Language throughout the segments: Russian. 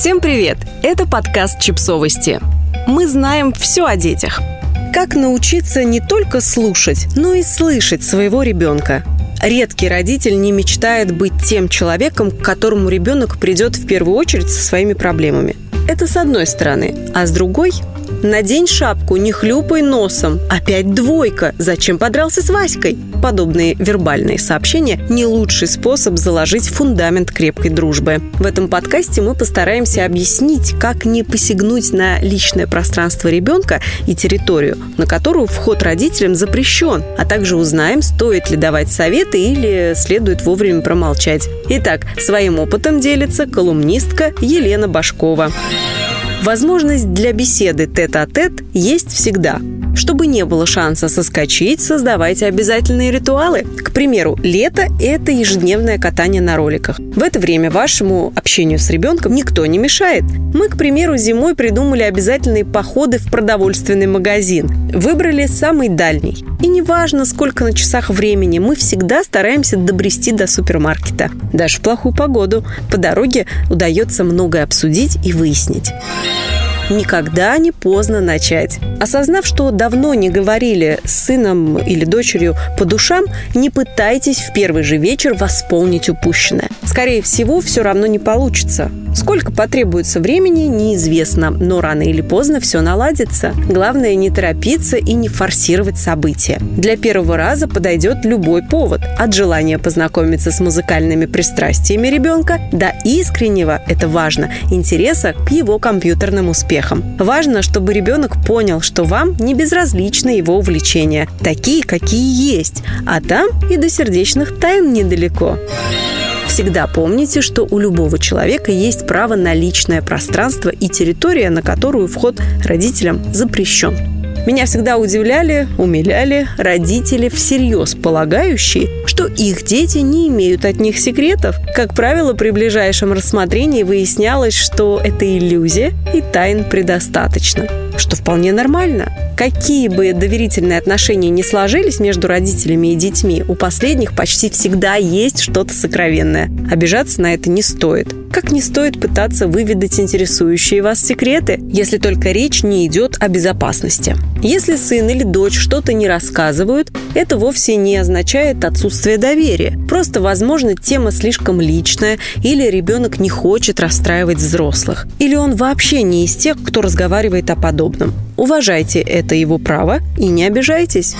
Всем привет! Это подкаст «Чипсовости». Мы знаем все о детях. Как научиться не только слушать, но и слышать своего ребенка. Редкий родитель не мечтает быть тем человеком, к которому ребенок придет в первую очередь со своими проблемами. Это с одной стороны. А с другой Надень шапку, не хлюпай носом. Опять двойка. Зачем подрался с Васькой? Подобные вербальные сообщения – не лучший способ заложить фундамент крепкой дружбы. В этом подкасте мы постараемся объяснить, как не посягнуть на личное пространство ребенка и территорию, на которую вход родителям запрещен, а также узнаем, стоит ли давать советы или следует вовремя промолчать. Итак, своим опытом делится колумнистка Елена Башкова. Возможность для беседы тет-а-тет есть всегда. Чтобы не было шанса соскочить, создавайте обязательные ритуалы. К примеру, лето – это ежедневное катание на роликах. В это время вашему общению с ребенком никто не мешает. Мы, к примеру, зимой придумали обязательные походы в продовольственный магазин. Выбрали самый дальний. И неважно, сколько на часах времени, мы всегда стараемся добрести до супермаркета. Даже в плохую погоду. По дороге удается многое обсудить и выяснить никогда не поздно начать. Осознав, что давно не говорили с сыном или дочерью по душам, не пытайтесь в первый же вечер восполнить упущенное. Скорее всего, все равно не получится. Сколько потребуется времени, неизвестно, но рано или поздно все наладится. Главное не торопиться и не форсировать события. Для первого раза подойдет любой повод. От желания познакомиться с музыкальными пристрастиями ребенка до искреннего, это важно, интереса к его компьютерным успехам. Важно, чтобы ребенок понял, что вам не безразличны его увлечения, такие, какие есть, а там и до сердечных тайн недалеко. Всегда помните, что у любого человека есть право на личное пространство и территория, на которую вход родителям запрещен. Меня всегда удивляли, умиляли родители, всерьез полагающие, что их дети не имеют от них секретов. Как правило, при ближайшем рассмотрении выяснялось, что это иллюзия и тайн предостаточно что вполне нормально. Какие бы доверительные отношения не сложились между родителями и детьми, у последних почти всегда есть что-то сокровенное. Обижаться на это не стоит. Как не стоит пытаться выведать интересующие вас секреты, если только речь не идет о безопасности. Если сын или дочь что-то не рассказывают, это вовсе не означает отсутствие доверия. Просто, возможно, тема слишком личная, или ребенок не хочет расстраивать взрослых, или он вообще не из тех, кто разговаривает о подобном. Уважайте это его право и не обижайтесь.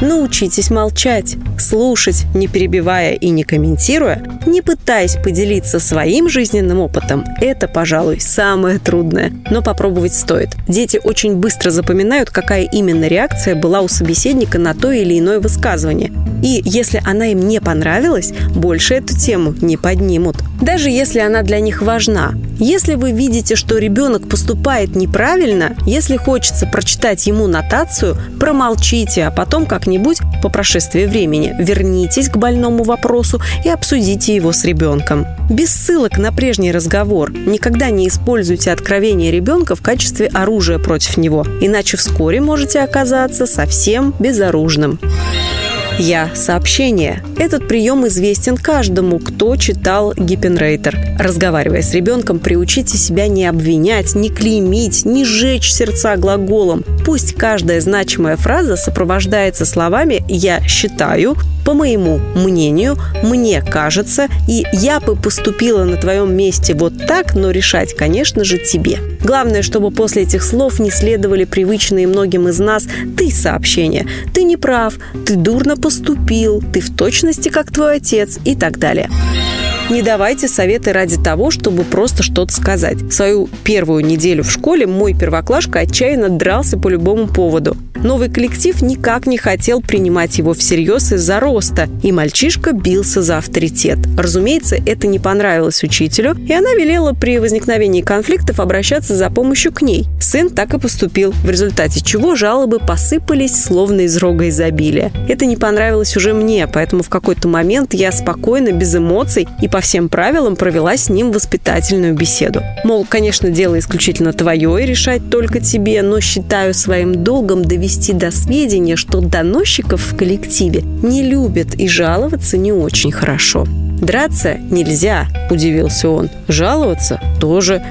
Научитесь молчать, слушать, не перебивая и не комментируя, не пытаясь поделиться своим жизненным опытом. Это, пожалуй, самое трудное, но попробовать стоит. Дети очень быстро запоминают, какая именно реакция была у собеседника на то или иное высказывание. И если она им не понравилась, больше эту тему не поднимут. Даже если она для них важна. Если вы видите, что ребенок поступает неправильно, если хочется прочитать ему нотацию, промолчите, а потом как-нибудь по прошествии времени вернитесь к больному вопросу и обсудите его с ребенком. Без ссылок на прежний разговор никогда не используйте откровение ребенка в качестве оружия против него, иначе вскоре можете оказаться совсем безоружным. Я – сообщение. Этот прием известен каждому, кто читал Гиппенрейтер. Разговаривая с ребенком, приучите себя не обвинять, не клеймить, не сжечь сердца глаголом. Пусть каждая значимая фраза сопровождается словами «я считаю», «по моему мнению», «мне кажется» и «я бы поступила на твоем месте вот так, но решать, конечно же, тебе». Главное, чтобы после этих слов не следовали привычные многим из нас «ты» сообщения. «Ты не прав», «ты дурно поступил», «ты в точности как твой отец» и так далее. Не давайте советы ради того, чтобы просто что-то сказать. Свою первую неделю в школе мой первоклашка отчаянно дрался по любому поводу. Новый коллектив никак не хотел принимать его всерьез из-за роста, и мальчишка бился за авторитет. Разумеется, это не понравилось учителю, и она велела при возникновении конфликтов обращаться за помощью к ней. Сын так и поступил, в результате чего жалобы посыпались словно из рога изобилия. Это не понравилось уже мне, поэтому в какой-то момент я спокойно, без эмоций и по всем правилам провела с ним воспитательную беседу. Мол, конечно, дело исключительно твое и решать только тебе, но считаю своим долгом довести до сведения, что доносчиков в коллективе не любят и жаловаться не очень хорошо. «Драться нельзя», – удивился он. «Жаловаться тоже.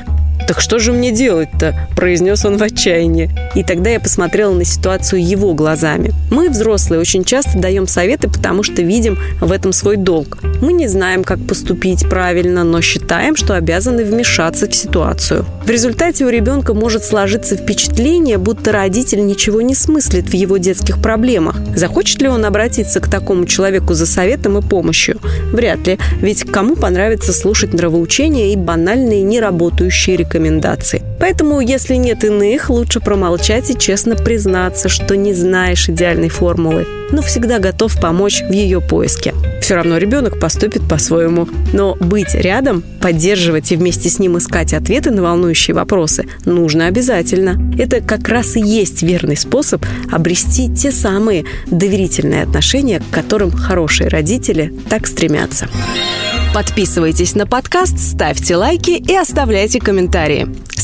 «Так что же мне делать-то?» – произнес он в отчаянии. И тогда я посмотрела на ситуацию его глазами. Мы, взрослые, очень часто даем советы, потому что видим в этом свой долг. Мы не знаем, как поступить правильно, но считаем, что обязаны вмешаться в ситуацию. В результате у ребенка может сложиться впечатление, будто родитель ничего не смыслит в его детских проблемах. Захочет ли он обратиться к такому человеку за советом и помощью? Вряд ли, ведь кому понравится слушать нравоучения и банальные неработающие рекомендации. Поэтому, если нет иных, лучше промолчать и честно признаться, что не знаешь идеальной формулы, но всегда готов помочь в ее поиске. Все равно ребенок поступит по-своему. Но быть рядом, поддерживать и вместе с ним искать ответы на волнующие вопросы нужно обязательно. Это как раз и есть верный способ обрести те самые доверительные отношения, к которым хорошие родители так стремятся. Подписывайтесь на подкаст, ставьте лайки и оставляйте комментарии.